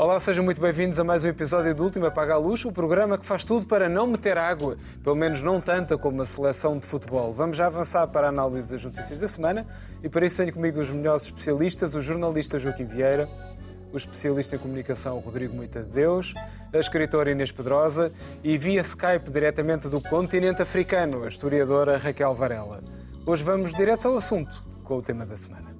Olá, sejam muito bem-vindos a mais um episódio do Último Apaga a Luz, o programa que faz tudo para não meter água, pelo menos não tanta como a seleção de futebol. Vamos já avançar para a análise das notícias da semana e para isso tenho comigo os melhores especialistas, o jornalista Joaquim Vieira, o especialista em comunicação Rodrigo Moita de Deus, a escritora Inês Pedrosa e via Skype diretamente do continente africano, a historiadora Raquel Varela. Hoje vamos direto ao assunto com o tema da semana.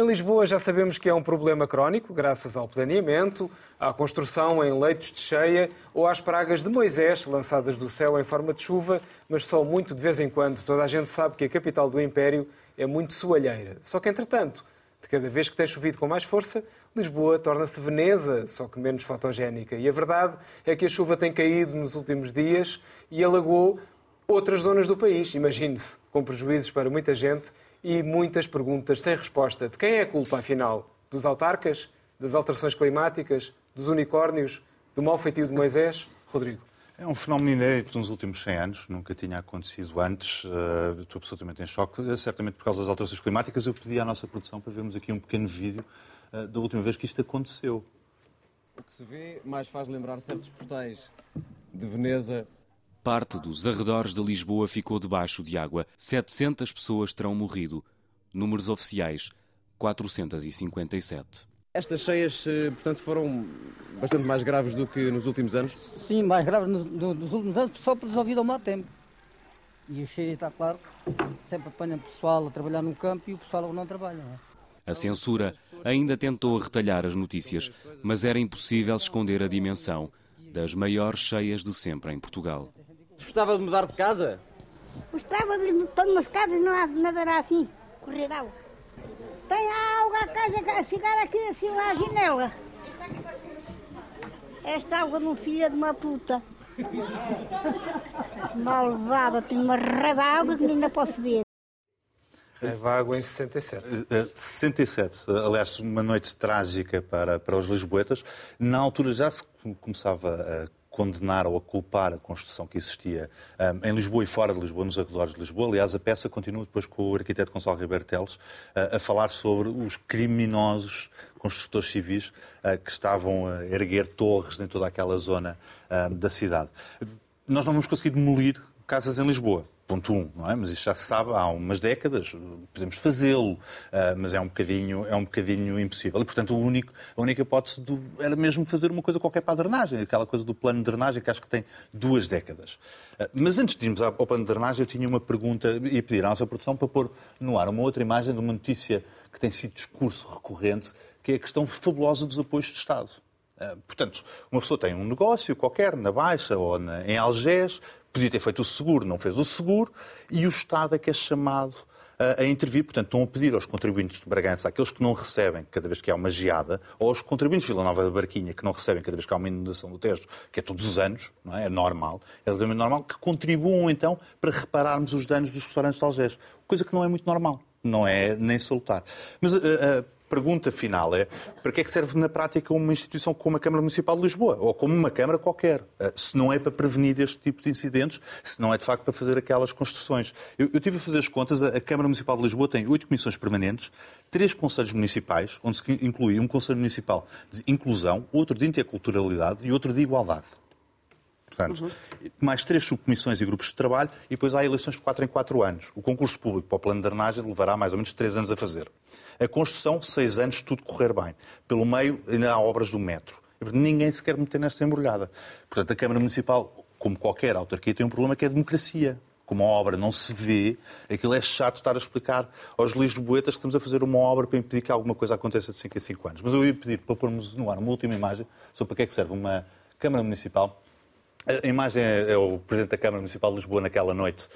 Em Lisboa já sabemos que é um problema crónico, graças ao planeamento, à construção em leitos de cheia ou às pragas de Moisés lançadas do céu em forma de chuva, mas só muito de vez em quando. Toda a gente sabe que a capital do Império é muito soalheira. Só que, entretanto, de cada vez que tem chovido com mais força, Lisboa torna-se Veneza, só que menos fotogénica. E a verdade é que a chuva tem caído nos últimos dias e alagou outras zonas do país. Imagine-se, com prejuízos para muita gente e muitas perguntas sem resposta. De quem é a culpa, afinal? Dos autarcas? Das alterações climáticas? Dos unicórnios? Do mau feitio de Moisés? Rodrigo. É um fenómeno inédito nos últimos 100 anos, nunca tinha acontecido antes. Uh, estou absolutamente em choque, uh, certamente por causa das alterações climáticas. Eu pedi à nossa produção para vermos aqui um pequeno vídeo uh, da última vez que isto aconteceu. O que se vê mais faz lembrar certos postais de Veneza Parte dos arredores de Lisboa ficou debaixo de água. 700 pessoas terão morrido. Números oficiais: 457. Estas cheias, eh, portanto, foram bastante mais graves do que nos últimos anos? Sim, mais graves no, no, nos últimos anos, só por devido ao mau tempo. E a cheia está claro, sempre apanha pessoal a trabalhar no campo e o pessoal não trabalha. Não é? A censura ainda tentou retalhar as notícias, mas era impossível esconder a dimensão das maiores cheias de sempre em Portugal. Gostava de mudar de casa? Gostava de mudar de casa e não há nada assim, correr água. Tem água a casa a chegar aqui assim à janela. Esta água não filha de uma puta. Malvada, tem uma raiva água que ainda posso ver. Raiva água em 67. 67, aliás, uma noite trágica para, para os lisboetas. Na altura já se começava a condenar ou a culpar a construção que existia um, em Lisboa e fora de Lisboa, nos arredores de Lisboa. Aliás, a peça continua depois com o arquiteto Gonçalo Ribeiro Teles uh, a falar sobre os criminosos construtores civis uh, que estavam a erguer torres em toda aquela zona uh, da cidade. Nós não vamos conseguir demolir casas em Lisboa. Ponto 1, um, não é? Mas isto já se sabe há umas décadas, podemos fazê-lo, uh, mas é um, bocadinho, é um bocadinho impossível. E, portanto, o único, a única hipótese do, era mesmo fazer uma coisa qualquer para a drenagem, aquela coisa do plano de drenagem que acho que tem duas décadas. Uh, mas antes de irmos ao plano de drenagem, eu tinha uma pergunta e pedir à nossa produção para pôr no ar uma outra imagem de uma notícia que tem sido discurso recorrente, que é a questão fabulosa dos apoios de Estado. Uh, portanto, uma pessoa tem um negócio qualquer, na Baixa ou na, em Algés, podia ter feito o seguro, não fez o seguro, e o Estado é que é chamado a, a intervir. Portanto, estão a pedir aos contribuintes de Bragança, aqueles que não recebem cada vez que há uma geada, ou aos contribuintes de Vila Nova da Barquinha, que não recebem cada vez que há uma inundação do Tejo, que é todos os anos, não é? É normal, é normal, que contribuam então para repararmos os danos dos restaurantes de Algés. Coisa que não é muito normal, não é nem salutar. Mas uh, uh, pergunta final é para que é que serve na prática uma instituição como a Câmara Municipal de Lisboa ou como uma Câmara qualquer? Eh, se não é para prevenir este tipo de incidentes, se não é de facto para fazer aquelas construções. Eu, eu tive a fazer as contas, a Câmara Municipal de Lisboa tem oito comissões permanentes, três conselhos municipais, onde se inclui um Conselho Municipal de Inclusão, outro de Interculturalidade e outro de Igualdade. Portanto, uhum. mais três subcomissões e grupos de trabalho e depois há eleições de 4 em 4 anos. O concurso público para o plano de drenagem levará mais ou menos 3 anos a fazer. A construção, 6 anos, tudo correr bem. Pelo meio, ainda há obras do metro. Ninguém se quer meter nesta embrulhada. Portanto, a Câmara Municipal, como qualquer autarquia, tem um problema que é a democracia como a obra não se vê, aquilo é chato estar a explicar aos lisboetas que estamos a fazer uma obra para impedir que alguma coisa aconteça de 5 em 5 anos. Mas eu ia pedir para pormos no ar uma última imagem sobre para que é que serve uma Câmara Municipal a imagem é, é o Presidente da Câmara Municipal de Lisboa naquela noite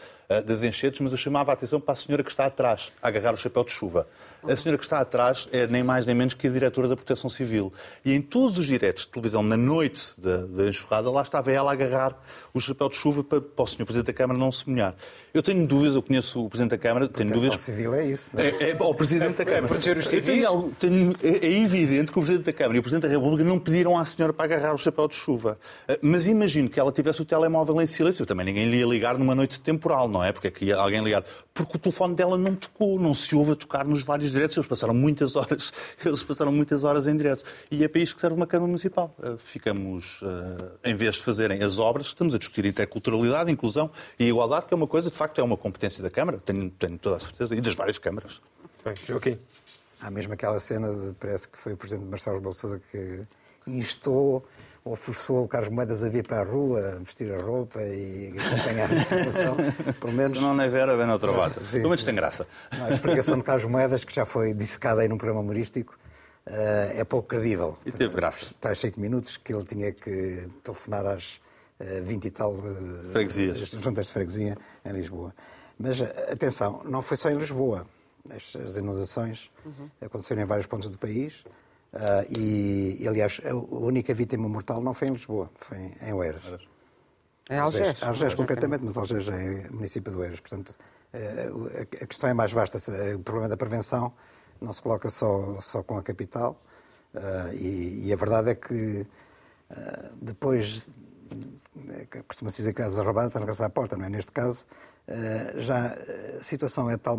das enchentes, mas eu chamava a atenção para a senhora que está atrás, a agarrar o chapéu de chuva. A senhora que está atrás é nem mais nem menos que a diretora da Proteção Civil. E em todos os diretos de televisão, na noite da, da enxurrada, lá estava ela a agarrar o chapéu de chuva para, para o senhor Presidente da Câmara não se molhar. Eu tenho dúvidas, eu conheço o Presidente da Câmara, tenho Proteção dúvidas. civil é isso. não é? É, é, ao Presidente da Câmara. proteger os Eu tenho civis? é, é evidente que o Presidente da Câmara e o Presidente da República não pediram à senhora para agarrar o chapéu de chuva. Eh, Mas imagino que ela tivesse o telemóvel em silêncio. Também ninguém lhe ia ligar numa noite temporal, não é? Porque é que ia alguém ligar. Porque o telefone dela não tocou, não se ouve a tocar nos vários diretos. Eles passaram muitas horas, eles passaram muitas horas em direto. E é para isto que serve uma Câmara Municipal. Eh, Ficamos, eh, em vez de fazerem as obras, estamos a discutir interculturalidade, inclusão e igualdade, que é uma coisa, de facto, é uma competência da Câmara, tenho, tenho toda a certeza, e das várias câmaras. Bem, Joaquim. Há mesmo aquela cena, de, parece que foi o Presidente Marcelo Rebelo Sousa que instou ou forçou o Carlos Moedas a vir para a rua, vestir a roupa e acompanhar a situação. Pelo menos Se não é Vera, vem ao trabalho. Sim. Pelo menos tem graça. a explicação de Carlos Moedas, que já foi dissecada aí num programa humorístico, eh, é pouco credível. E teve graça. Tais 5 minutos que ele tinha que telefonar às eh, 20 e tal eh, Freguesias. juntas de freguesia em Lisboa. Mas eh, atenção, não foi só em Lisboa. As, as inundações aconteceram em vários pontos do país. Ah, e, aliás, a única vítima mortal não foi em Lisboa, foi em Oeiras. É Algés. Algés, concretamente, mas Algés é município de Oeiras. Portanto, eh, a a questão é mais vasta. O problema da prevenção não se coloca só, só com a capital. eh, e, e a verdade é que eh, depois, eh, costuma-se dizer que a casa roubada está na casa à porta, não é? Neste caso, eh, já a situação é de tal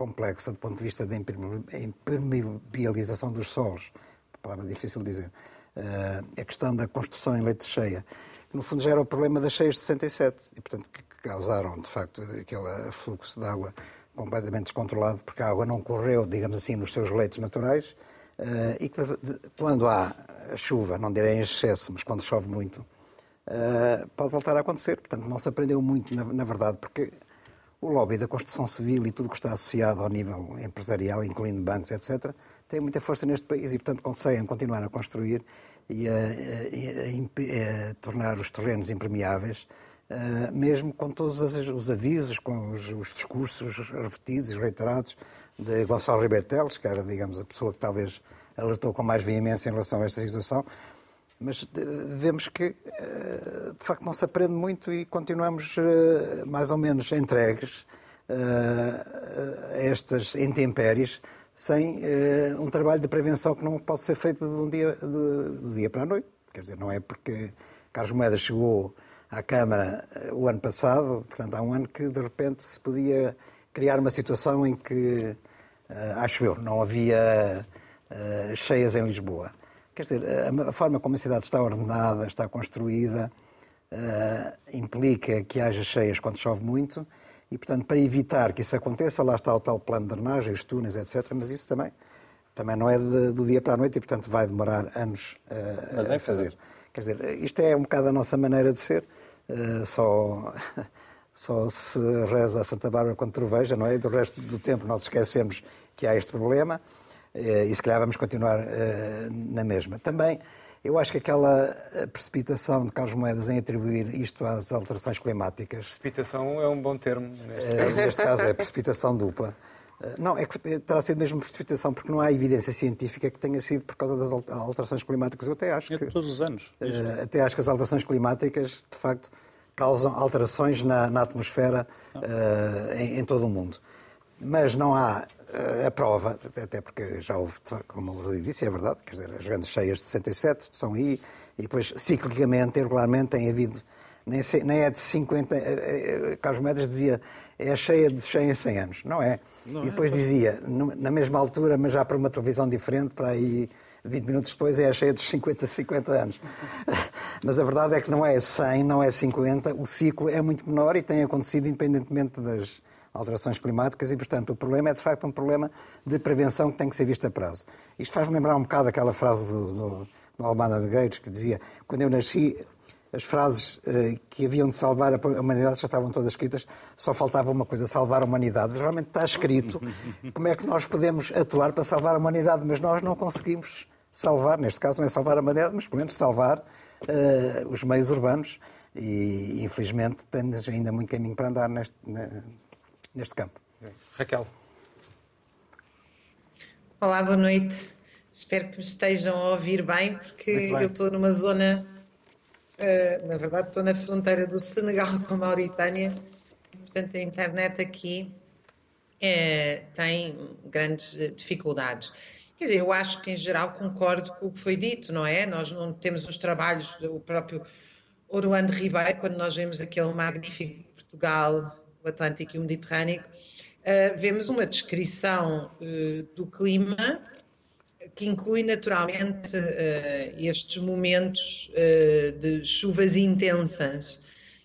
complexa do ponto de vista da imperme- impermeabilização dos solos, palavra difícil de dizer, eh, a questão da construção em leite cheia, que no fundo já era o problema das cheias de 67 e, portanto, que causaram, de facto, aquele fluxo de água completamente descontrolado, porque a água não correu, digamos assim, nos seus leitos naturais eh, e que quando há chuva, não direi em excesso, mas quando chove muito, eh, pode voltar a acontecer. Portanto, não se aprendeu muito, na verdade, porque o lobby da construção civil e tudo o que está associado ao nível empresarial, incluindo bancos, etc., tem muita força neste país e, portanto, conseguem continuar a construir e a, a- a a tornar os terrenos impermeáveis, eh, mesmo com todos os, os avisos, com os, os discursos repetidos e reiterados de Gonçalo Ribeiro Teles, que era, digamos, a pessoa que talvez alertou com mais veemência em relação a esta situação, mas eh, vemos que, eh, de facto, não se aprende muito e continuamos eh, mais ou menos entregues a estas intempéries sem um trabalho de prevenção que não pode ser feito de um dia, de, do dia para a noite. Quer dizer, não é porque Carlos Moedas chegou à Câmara o ano passado, portanto, há um ano que, de repente, se podia criar uma situação em que, acho eu, não havia cheias em Lisboa. Quer dizer, a, a forma como a cidade está ordenada, está construída, eh, implica que haja cheias quando chove muito e, portanto, para evitar que isso aconteça, lá está o tal plano de drenagem, os túneis, etc. Mas isso também, também não é de- do dia para a noite e, portanto, vai demorar anos eh, a fazer. Quer dizer, isto é um bocado a nossa maneira de ser. eh, só, só se reza a Santa Bárbara quando troveja, não é? E do resto do tempo nós esquecemos que há este problema e se calhar vamos continuar eh, na mesma. Também, eu acho que aquela eh, precipitação de Carlos Moedas em atribuir isto às alterações climáticas, Precipitação é um bom termo neste eh, caso. neste caso é precipitação dupla. Eh, Não, é que terá sido mesmo precipitação, porque não há evidência científica que tenha sido por causa das al- alterações climáticas. Eu até acho É que. todos os anos. Eh, até acho que as alterações climáticas, de facto, causam alterações na, na atmosfera eh, em, em todo o mundo. Mas não há eh, a prova, até porque já houve, como o Rodrigo disse, é verdade, quer dizer, as grandes cheias de 67 são aí, e depois, ciclicamente, regularmente, tem havido, nem, nem é de 50, eh, eh, Carlos Medras dizia, é a cheia de 100 em 100 anos, não é? e depois dizia, no- na mesma altura, mas já para uma televisão diferente, para aí 20 minutos depois é a cheia dos 50, 50 anos. Mas a verdade é que não é 100, não é 50, o ciclo é muito menor e tem acontecido independentemente das alterações climáticas e, portanto, o problema é de facto um problema de prevenção que tem que ser visto a prazo. Isto faz-me lembrar um bocado aquela frase do, do, do Almada Negreiros que dizia: quando eu nasci, as frases eh, que haviam de salvar a humanidade já estavam todas escritas, só faltava uma coisa, salvar a humanidade. Realmente está escrito como é que nós podemos atuar para salvar a humanidade, mas nós não conseguimos salvar, neste caso não é salvar a humanidade, mas pelo menos salvar eh, os meios urbanos e infelizmente temos ainda muito caminho para andar neste, neste campo. Raquel. Olá, boa noite. Espero que me estejam a ouvir bem, porque bem. eu estou numa zona, uh, na verdade, estou na fronteira do Senegal com a Mauritânia, portanto, a internet aqui é, tem grandes dificuldades. Quer dizer, eu acho que em geral concordo com o que foi dito, não é? Nós não temos os trabalhos do próprio Oruando Ribeiro, quando nós vemos aquele magnífico Portugal, o Atlântico e o Mediterrâneo, uh, vemos uma descrição uh, do clima que inclui naturalmente uh, estes momentos de chuvas intensas.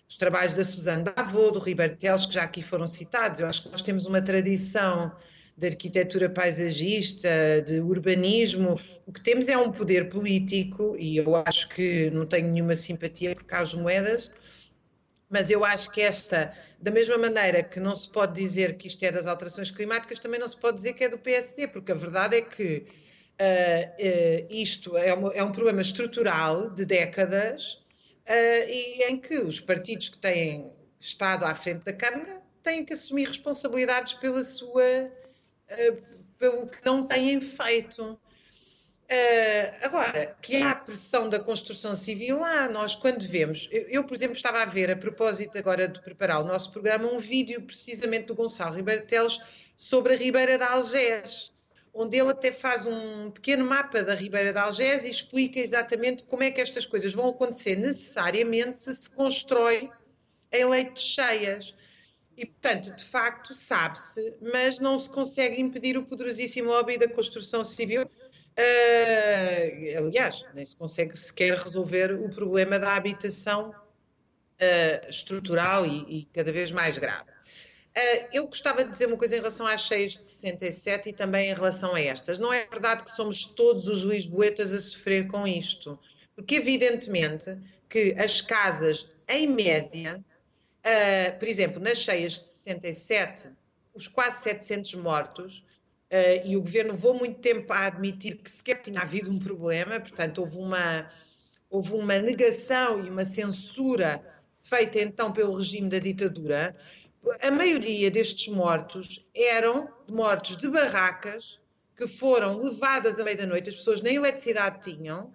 Os trabalhos da Suzana Davô, do Ribeiro Teles, que já aqui foram citados, eu acho que nós temos uma tradição de arquitetura paisagista, de urbanismo. O que temos é um poder político, e eu acho que não tenho nenhuma simpatia por Carlos Moedas, mas eu acho que esta, da mesma maneira que não se pode dizer que isto é das alterações climáticas, também não se pode dizer que é do PSD, porque a verdade é que uh, uh, isto é um, é um, problema estrutural de décadas uh, e em que os partidos que têm estado à frente da Câmara têm que assumir responsabilidades pela sua, pelo que não têm feito. Uh, agora, que há a pressão da construção civil, lá nós quando vemos, eu, eu, por exemplo estava a ver a propósito agora de preparar o nosso programa um vídeo precisamente do Gonçalo Ribeiro Teles sobre a Ribeira de Algés, onde ele até faz um pequeno mapa da Ribeira de Algés e explica exatamente como é que estas coisas vão acontecer necessariamente se se constrói em leitos cheias. E, portanto, de facto, sabe-se, mas não se consegue impedir o poderosíssimo lobby da construção civil Uh, aliás, nem se consegue sequer resolver o problema da habitação uh, estrutural e, e, cada vez mais grave. Uh, eu gostava de dizer uma coisa em relação às cheias de 67 e também em relação a estas. Não é verdade que somos todos os lisboetas a sofrer com isto, porque evidentemente que as casas, em média, por exemplo, nas cheias de 67, os quase 700 mortos Uh, e o governo levou muito tempo a admitir que sequer tinha havido um problema, portanto, houve uma, houve uma negação e uma censura feita então pelo regime da ditadura. A maioria destes mortos eram mortos de barracas que foram levadas à meia-noite, as pessoas nem eletricidade tinham,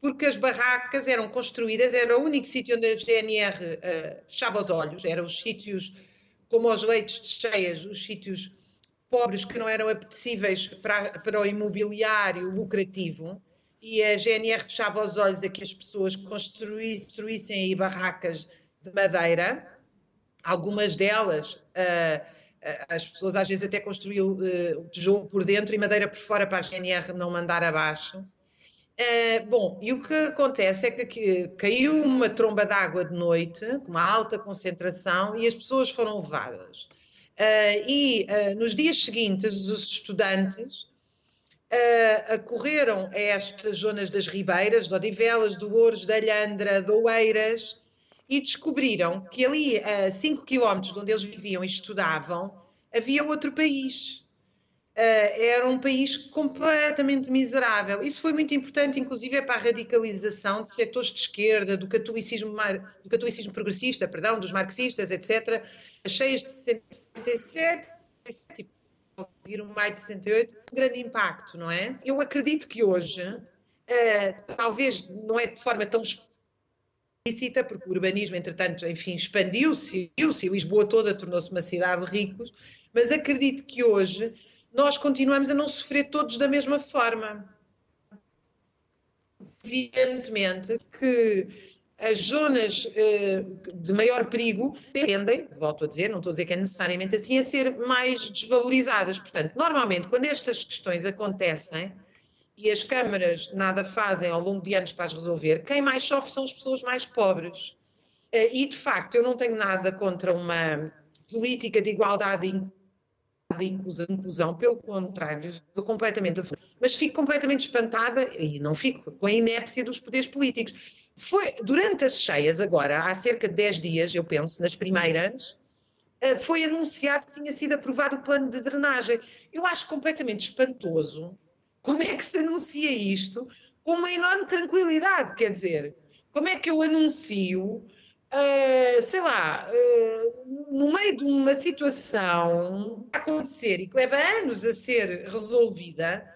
porque as barracas eram construídas, era o único sítio onde a GNR uh, eh, fechava os olhos, eram os sítios, como os leitos de cheias, os sítios pobres que não eram apetecíveis para, para o imobiliário lucrativo e a GNR fechava os olhos a que as pessoas construíssem aí barracas de madeira. Algumas delas, uh, as pessoas às vezes até construíam uh, tijolo por dentro e madeira por fora para a GNR não mandar abaixo. Uh, bom, e o que acontece é que caiu uma tromba d'água de noite, com uma alta concentração, e as pessoas foram levadas. Uh, e uh, nos dias seguintes, os estudantes uh, acorreram a estas zonas das ribeiras, de Odivelas, de Louros, de Alhandra, de Oeiras, e descobriram que ali, a 5 quilómetros de onde eles viviam e estudavam, havia outro país. era um país completamente miserável. Isso foi muito importante, inclusive, para a radicalização de setores de esquerda, do catolicismo, do catolicismo progressista, perdão, dos marxistas, etc., cheias de 67, tipo, viram mais de 68, um grande impacto, não é? Eu acredito que hoje, uh, talvez não é de forma tão explícita, porque o urbanismo, entretanto, enfim, expandiu-se, e Lisboa toda tornou-se uma cidade de ricos, mas acredito que hoje nós continuamos a não sofrer todos da mesma forma. Evidentemente que as zonas uh, de maior perigo tendem, volto a dizer, não estou a dizer que é necessariamente assim, a ser mais desvalorizadas. Portanto, normalmente, quando estas questões acontecem e as câmaras nada fazem ao longo de anos para as resolver, quem mais sofre são as pessoas mais pobres. Uh, e, de facto, eu não tenho nada contra uma política de igualdade e inclusão, pelo contrário, estou completamente a mas fico completamente espantada, e não fico, com a inépcia dos poderes políticos foi, durante as cheias, agora, há cerca de 10 dias, eu penso, nas primeiras, eh, foi anunciado que tinha sido aprovado o plano de drenagem. Eu acho completamente espantoso como é que se anuncia isto com uma enorme tranquilidade. Quer dizer, como é que eu anuncio uh, sei lá, uh, no meio de uma situação a acontecer e que leva anos a ser resolvida,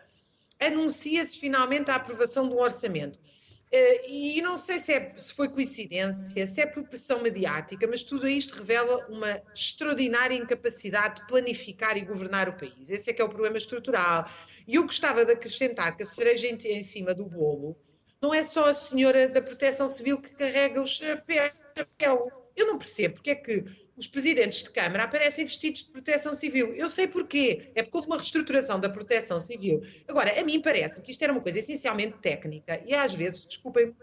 anuncia-se finalmente a aprovação um orçamento. Uh, e não sei se, é, se, foi coincidência, se é por pressão mediática, mas tudo isto revela uma extraordinária incapacidade de planificar e governar o país. Esse é que é o problema estrutural. E eu gostava de acrescentar que a cereja em, em cima do bolo não é só a senhora da Proteção Civil que carrega o chapéu. Eu não percebo porque é que os presidentes de Câmara aparecem vestidos de proteção civil. Eu sei porquê. É porque houve uma reestruturação da proteção civil. Agora, a mim parece que isto era uma coisa essencialmente técnica e às vezes, desculpem,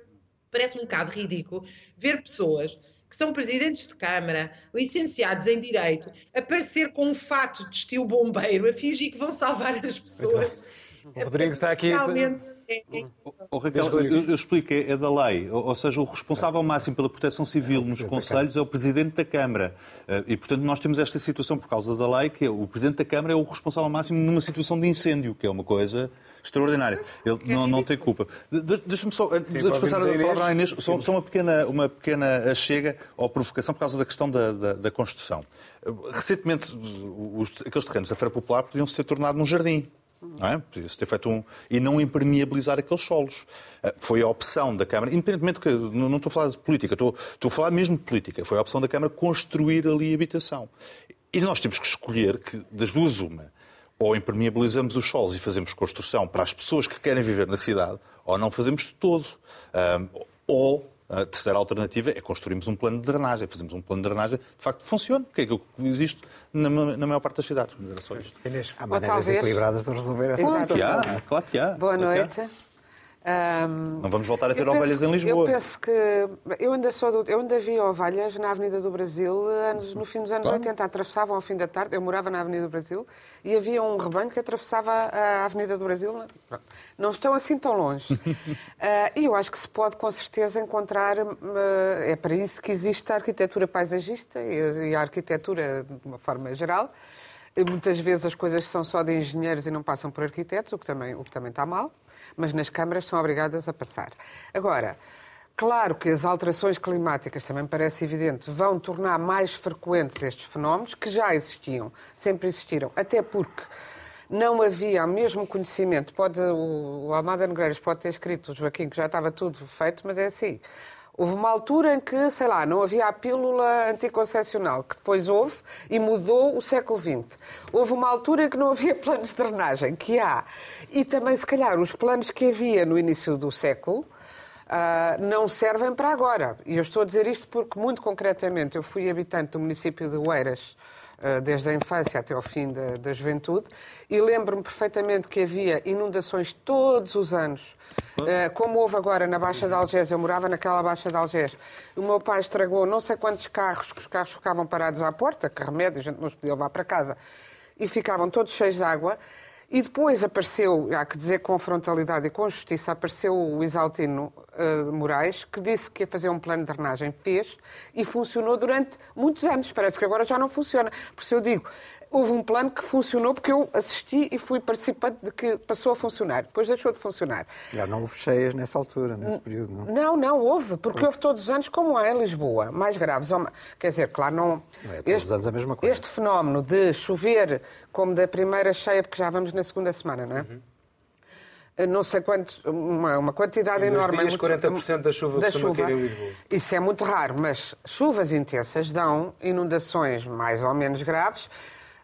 parece um bocado ridículo ver pessoas que são presidentes de Câmara, licenciados em Direito, aparecer com um fato de estilo bombeiro, a fingir que vão salvar as pessoas. O Rodrigo está aqui. Realmente é, é... Oh, Raquel, eu, eu, explico, é, é da lei. Ou, ou, seja, o responsável máximo pela proteção civil nos Conselhos é o Presidente da Câmara. Eh, e, portanto, nós temos esta situação por causa da lei, que é o Presidente da Câmara é o responsável máximo numa situação de incêndio, que é uma coisa extraordinária. Ele não, não tem culpa. Deixa-me só, antes de passar a palavra à Inês, só, só, uma, pequena, uma pequena chega ou provocação por causa da questão da, da, da construção. Recentemente, os, aqueles terrenos da Feira Popular podiam se ter tornado num jardim. Não é? Podia-se ter feito um. e não impermeabilizar aqueles solos. Ah, foi a opção da Câmara, independentemente que. Não, estou a falar de política, estou, estou a falar mesmo de política. Foi a opção da Câmara construir ali habitação. E nós temos que escolher que, das duas, uma. Ou impermeabilizamos os solos e fazemos construção para as pessoas que querem viver na cidade, ou não fazemos de todo. Um, ah, ou a terceira alternativa é construirmos um plano de drenagem. Fazemos um plano de drenagem que, de facto, funcione, que é aquilo que existe na, na maior parte das cidades. Mas era só isto. Há maneiras equilibradas de resolver essa claro situação. Que há, claro que há. Boa claro noite. Um, não vamos voltar a ter ovelhas em Lisboa. Eu penso que. Eu ainda, sou do, eu ainda vi ovelhas na Avenida do Brasil anos, no fim dos anos 80. Atravessavam ao fim da tarde. Eu morava na Avenida do Brasil e havia um rebanho que atravessava a Avenida do Brasil. Não estão assim tão longe. uh, e eu acho que se pode, com certeza, encontrar. Uh, é para isso que existe a arquitetura paisagista e, e a arquitetura de uma forma geral. E muitas vezes as coisas são só de engenheiros e não passam por arquitetos, o que também, o que também está mal mas nas câmaras são obrigadas a passar. Agora, claro que as alterações climáticas, também parece evidente, vão tornar mais frequentes estes fenómenos, que já existiam, sempre existiram, até porque não havia o mesmo conhecimento. Pode, o Almada Negreiros pode ter escrito, o Joaquim, que já estava tudo feito, mas é assim. Houve uma altura em que, sei lá, não havia a pílula anticoncepcional, que depois houve e mudou o século XX. Houve uma altura em que não havia planos de drenagem, que há. E também, se calhar, os planos que havia no início do século uh, não servem para agora. E eu estou a dizer isto porque, muito concretamente, eu fui habitante do município de Oeiras desde a infância até ao fim da, da juventude. E lembro-me perfeitamente que havia inundações todos os anos. Eh, como houve agora na Baixa de Algés, eu morava naquela Baixa de Algés, o meu pai estragou não sei quantos carros, que os carros ficavam parados à porta, que remédio, a gente não os podia levar para casa, e ficavam todos cheios de água. E depois apareceu, há que dizer com frontalidade e com justiça, apareceu o Isaltino uh, Moraes, que disse que ia fazer um plano de drenagem, fez, e funcionou durante muitos anos. Parece que agora já não funciona. Por isso eu digo, houve um plano que funcionou porque eu assisti e fui participante de que passou a funcionar. Depois deixou de funcionar. Se calhar não houve cheias nessa altura, nesse período, não? Não, não houve, porque houve todos os anos, como há em Lisboa, mais graves. Quer dizer, claro, não. não é todos este, os anos a mesma coisa. Este fenómeno de chover como da primeira cheia, porque já vamos na segunda semana, não é? Uhum não sei quanto, uma, uma quantidade enorme. Dias, 40% da chuva da chuva. cair em Lisboa. Isso é muito raro, mas chuvas intensas dão inundações mais ou menos graves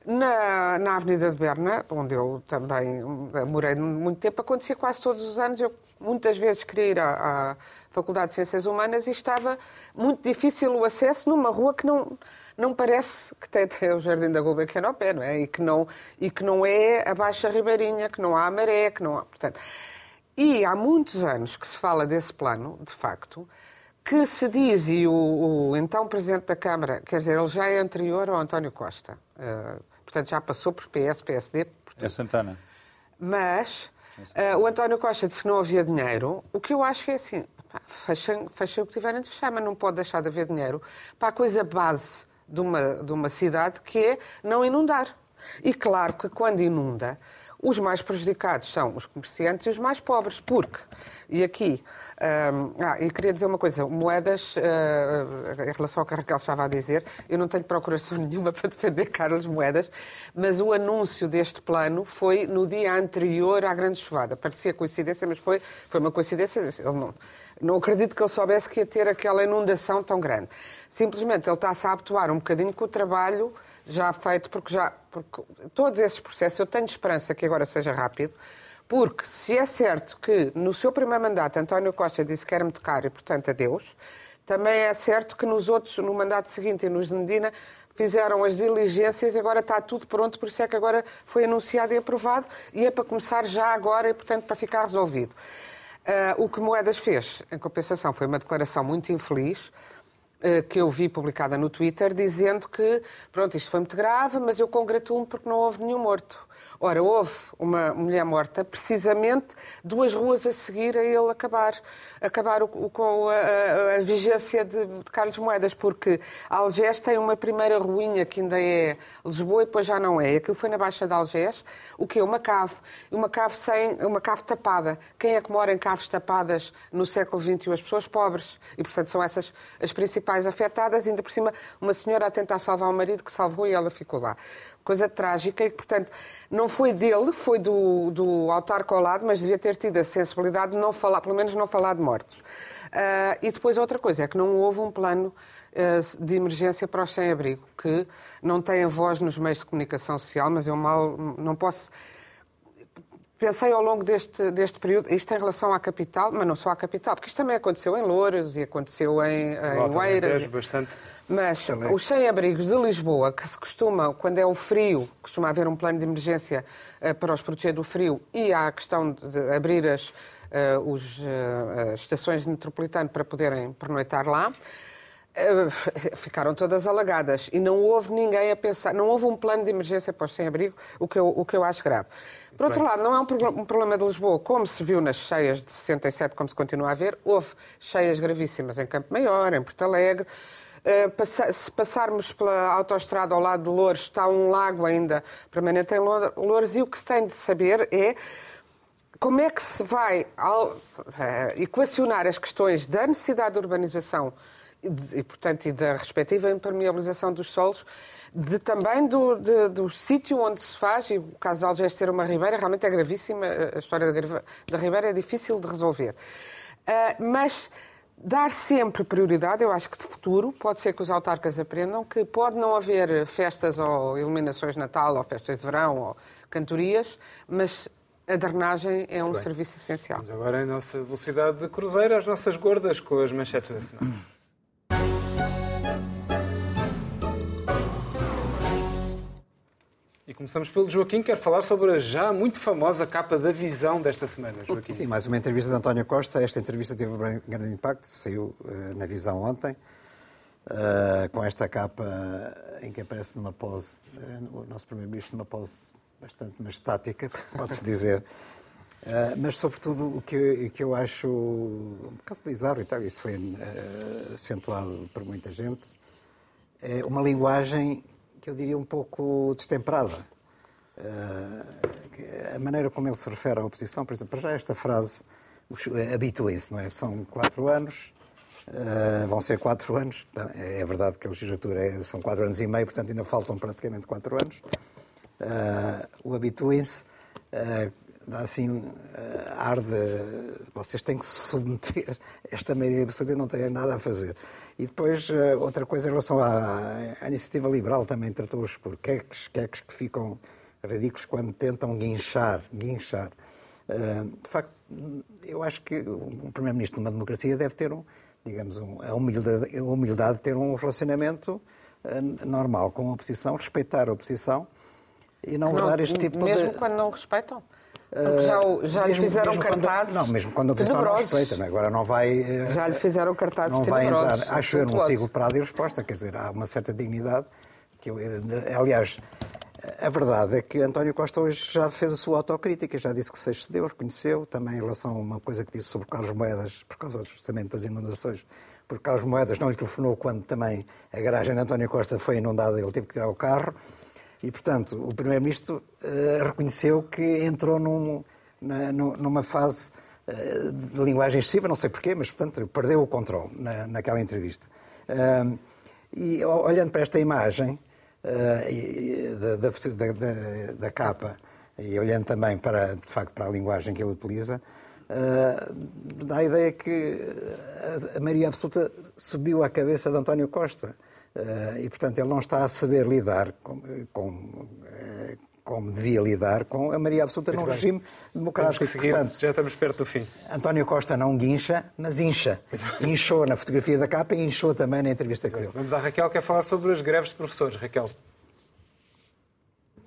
na, na Avenida de Berna, onde eu também morei muito tempo, acontecia quase todos os anos. Eu muitas vezes queria ir à, à Faculdade de Ciências Humanas e estava muito difícil o acesso numa rua que não, não parece que tem, tem o Jardim da Gulbenkian ao pé, não é? E que não, e que não é a Baixa Ribeirinha, que não há maré, que não há... Portanto, e há muitos anos que se fala desse plano, de facto, que se diz, e o, o então Presidente da Câmara, quer dizer, ele já é anterior ao António Costa, uh, portanto já passou por PS, PSD. Portanto. É Santana. Mas uh, o António Costa disse que não havia dinheiro, o que eu acho que é assim, fechem, fechem o que tiverem de fechar, mas não pode deixar de haver dinheiro para a coisa base de uma, de uma cidade que é não inundar. E claro que quando inunda, Os mais prejudicados são os comerciantes e os mais pobres, porque, e aqui, um, ah, e queria dizer uma coisa, moedas, uh, em relação ao que a Raquel estava a dizer, eu não tenho procuração nenhuma para defender Carlos Moedas, mas o anúncio deste plano foi no dia anterior à grande chuvada. Parecia coincidência, mas foi, foi uma coincidência. Ele não, não acredito que ele soubesse que ia ter aquela inundação tão grande. Simplesmente ele está-se a habituar um bocadinho com o trabalho já feito, porque já porque todos esses processos, eu tenho esperança que agora seja rápido, porque se é certo que no seu primeiro mandato António Costa disse que era-me tocar e, portanto, adeus, também é certo que nos outros, no mandato seguinte e nos de Medina, fizeram as diligências e agora está tudo pronto, por isso é que agora foi anunciado e aprovado e é para começar já agora e, portanto, para ficar resolvido. Uh, o que Moedas fez, em compensação, foi uma declaração muito infeliz, que eu vi publicada no Twitter dizendo que, pronto, isto foi muito grave, mas eu congratulo-me porque não houve nenhum morto. Ora, houve uma mulher morta precisamente duas ruas a seguir a ele acabar, acabar o, o, com a, a, a vigência de, de, Carlos Moedas, porque Algés tem uma primeira ruinha que ainda é Lisboa e depois já não é. Aquilo foi na Baixa de Algés, o que é uma cave, uma cave sem, uma cave tapada. Quem é que mora em caves tapadas no século XXI? As pessoas pobres. E, portanto, são essas as principais afetadas. Ainda por cima, uma senhora a tentar salvar o marido que salvou e ela ficou lá coisa trágica e, portanto, não foi dele, foi do, do altar colado, mas devia ter tido a sensibilidade de não falar, pelo menos não falar de mortos. Uh, e depois outra coisa, é que não houve um plano uh, de emergência para os sem-abrigo, que não têm voz nos meios de comunicação social, mas eu mal não posso pensei ao longo deste, deste período, isto em relação à capital, mas não só à capital, porque isto também aconteceu em Louros e aconteceu em, em Oeiras. bastante. Mas também. os sem-abrigos de Lisboa, que se costuma, quando é o frio, costuma haver um plano de emergência uh, para os proteger do frio e há a questão de abrir as, uh, os, uh, as estações de metropolitano para poderem pernoitar lá. ficaram todas alagadas. E não houve ninguém a pensar, não houve um plano de emergência para os sem-abrigo, o, que eu, o que eu acho grave. Por outro lado, não é um, problema de Lisboa, como se viu nas cheias de 67, como se continua a ver, houve cheias gravíssimas em Campo Maior, em Porto Alegre, eh, se passarmos pela autoestrada ao lado de Lourdes, está um lago ainda permanente em Lourdes, e o que se tem de saber é como é que se vai eh, equacionar as questões da necessidade de urbanização e, portanto, e da respectiva impermeabilização dos solos, de, também do, de, do sítio onde se faz, e o caso de Algés ter uma ribeira, realmente é gravíssima, a história da, da ribeira é difícil de resolver. Uh, mas dar sempre prioridade, eu acho que de futuro, pode ser que os autarcas aprendam que pode não haver festas ou iluminações de Natal ou festas de verão ou cantorias, mas a drenagem é um serviço essencial. Vamos agora em nossa velocidade de cruzeiro, as nossas gordas com as manchetes da semana. E começamos pelo Joaquim, quer falar sobre a já muito famosa capa da visão desta semana, Joaquim. Sim, mais uma entrevista de António Costa. Esta entrevista teve um grande impacto, saiu uh, na visão ontem, uh, com esta capa em que aparece numa pose, uh, o nosso primeiro-ministro numa pose bastante estática, pode-se dizer. mas, sobretudo, o que, o que, eu acho um bocado bizarro, e tal, isso foi acentuado por muita gente, é uma linguagem que eu diria um pouco destemperada. Uh, a maneira como ele se refere à oposição, por exemplo, já esta frase, habituem-se, não é? São quatro anos, uh, vão ser quatro anos, é verdade que a legislatura é, são quatro anos e meio, portanto ainda faltam praticamente quatro anos. Uh, o habituem-se dá assim uh, ar de vocês têm que se submeter esta maioria absoluta não têm nada a fazer. E depois, uh, outra coisa em relação à, à, iniciativa liberal, também tratou-os por queques, queques que ficam ridículos quando tentam guinchar. guinchar. Uh, de facto, eu acho que um Primeiro-Ministro de uma democracia deve ter, um, digamos, um, a, humildade, a humildade de ter um relacionamento normal com a oposição, respeitar a oposição e não, não usar este tipo mesmo de... Mesmo quando não respeitam? Porque já, já mesmo, lhe fizeram cartazes. Quando, não, mesmo quando não respeita, não é? agora não vai. Eh, já lhe fizeram cartazes Não vai entrar, acho eu, num ciclo para a resposta, quer dizer, há uma certa dignidade. Que eu, eh, aliás, a verdade é que António Costa hoje já fez a sua autocrítica, já disse que se excedeu, reconheceu, também em relação a uma coisa que disse sobre Carlos Moedas, por causa justamente das inundações, porque Carlos Moedas não lhe telefonou quando também a garagem de António Costa foi inundada e ele teve que tirar o carro. E, portanto, o Primeiro-Ministro uh, reconheceu que entrou num, na, numa fase uh, de linguagem excessiva, não sei porquê, mas, portanto, perdeu o controle na, naquela entrevista. Uh, e olhando para esta imagem da, da, da, da, capa e olhando também para, de facto, para a linguagem que ele utiliza, dá a ideia que a Maria Absoluta subiu à cabeça de António Costa. Eh, e, portanto, ele não está a saber lidar com, com eh, como devia lidar com a maioria absoluta Muito num bem. regime democrático. Seguir, Portanto, já estamos perto do fim. António Costa não guincha, mas incha. Inchou na fotografia da capa e inchou também na entrevista que deu. Vamos à Raquel, que quer falar sobre as greves de professores. Raquel.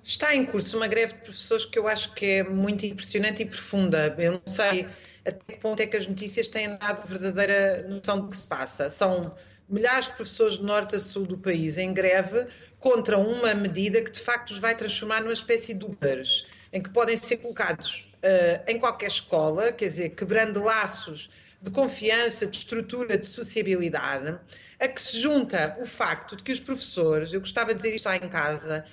Está em curso uma greve de professores que eu acho que é muito impressionante e profunda. Eu não sei até que ponto é que as notícias têm dado verdadeira noção do que se passa. São milhares de professores do norte a sul do país em greve contra uma medida que de facto os vai transformar numa espécie de Ubers, em que podem ser colocados uh, em qualquer escola, quer dizer, quebrando laços de confiança, de estrutura, de sociabilidade, a que se junta o facto de que os professores, eu gostava de dizer isto lá em casa,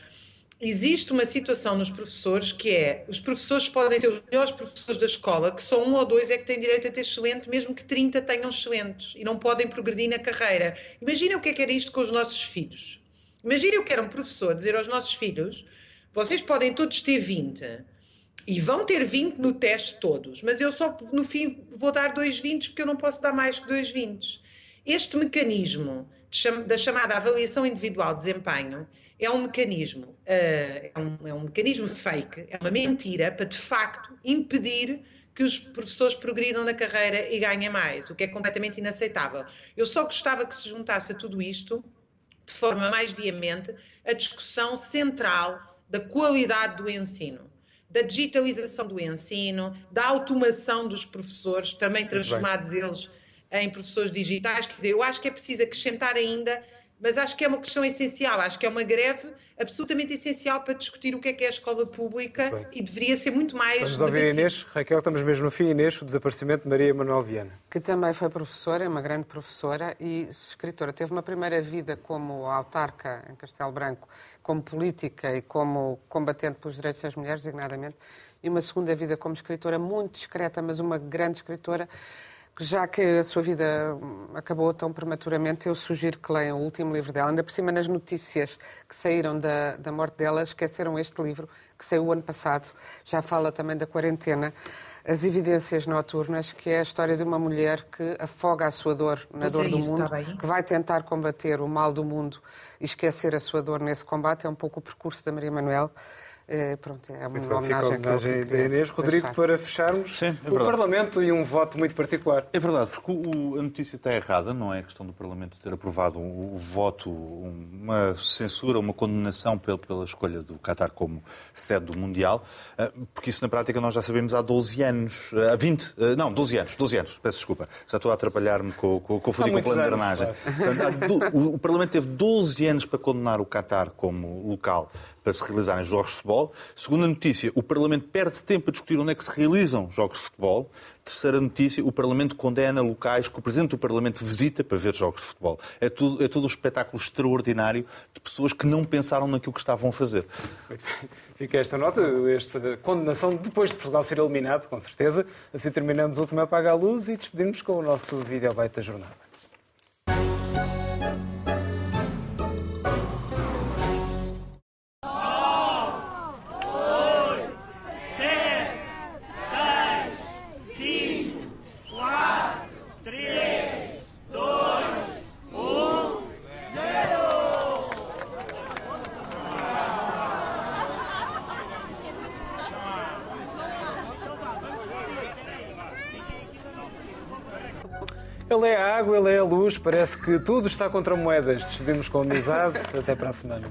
existe uma situação nos professores que é, os professores podem ser os melhores professores da escola, que só um ou dois é que têm direito a ter excelente, mesmo que 30 tenham excelentes, e não podem progredir na carreira. Imagina o que é que era isto com os nossos filhos. Imagina o que era um professor dizer aos nossos filhos, vocês podem todos ter 20, e vão ter 20 no teste todos, mas eu só no fim vou dar dois 20 porque eu não posso dar mais que dois 20. Este mecanismo da chamada avaliação individual de desempenho é um mecanismo, uh, é, um, é um mecanismo fake, é uma mentira para de facto impedir que os professores progridam na carreira e ganhem mais, o que é completamente inaceitável. Eu só gostava que se juntasse a tudo isto, de forma mais veemente, a discussão central da qualidade do ensino, da digitalização do ensino, da automação dos professores, também transformados eles em professores digitais. Quer dizer, eu acho que é preciso acrescentar ainda mas acho que é uma questão essencial, acho que é uma greve absolutamente essencial para discutir o que é que é a escola pública Bem. e deveria ser muito mais Vamos ouvir debatido. Inês. Raquel, estamos mesmo no fim. Inês, o desaparecimento de Maria Manuel Viana. Que também foi professora, uma grande professora e escritora. Teve uma primeira vida como autarca em Castelo Branco, como política e como combatente pelos direitos das mulheres, designadamente, e uma segunda vida como escritora muito discreta, mas uma grande escritora já que a sua vida acabou tão prematuramente, eu sugiro que leiam o último livro dela. Ainda por cima, nas notícias que saíram da, da morte dela, esqueceram este livro, que saiu o ano passado. Já fala também da quarentena. As Evidências Noturnas, que é a história de uma mulher que afoga a sua dor na pois dor é do mundo, tá que vai tentar combater o mal do mundo e esquecer a sua dor nesse combate. É um pouco o percurso da Maria Manuel. É, pronto, é uma muito homenagem, bem, homenagem da Inês. Rodrigo, deixar. para fecharmos Sim, é o Parlamento e um voto muito particular. É verdade, porque o, a notícia está errada, não é a questão do Parlamento ter aprovado o, o voto, uma censura, uma condenação pela, pela escolha do Qatar como sede do Mundial, ah, porque isso na prática nós já sabemos há 12 anos, ah, há 20, ah, não, 12 anos, 12 anos, peço desculpa, já estou a atrapalhar-me com, com, com com o plano de drenagem. Claro. O, o Parlamento teve 12 anos para condenar o Qatar como local para se realizarem jogos de futebol. Segunda notícia, o Parlamento perde tempo a discutir onde é que se realizam jogos de futebol. Terceira notícia, o Parlamento condena locais que o Presidente do Parlamento visita para ver jogos de futebol. É tudo, é todo um espetáculo extraordinário de pessoas que não pensaram naquilo que estavam a fazer. Fica esta nota, esta condenação depois de Portugal ser eliminado, com certeza. Assim terminamos o último Apaga a Luz e despedimos com o nosso vídeo da jornada. Ele é a água, ele é a luz, parece que tudo está contra moedas. Despedimos com amizade. Até para a semana.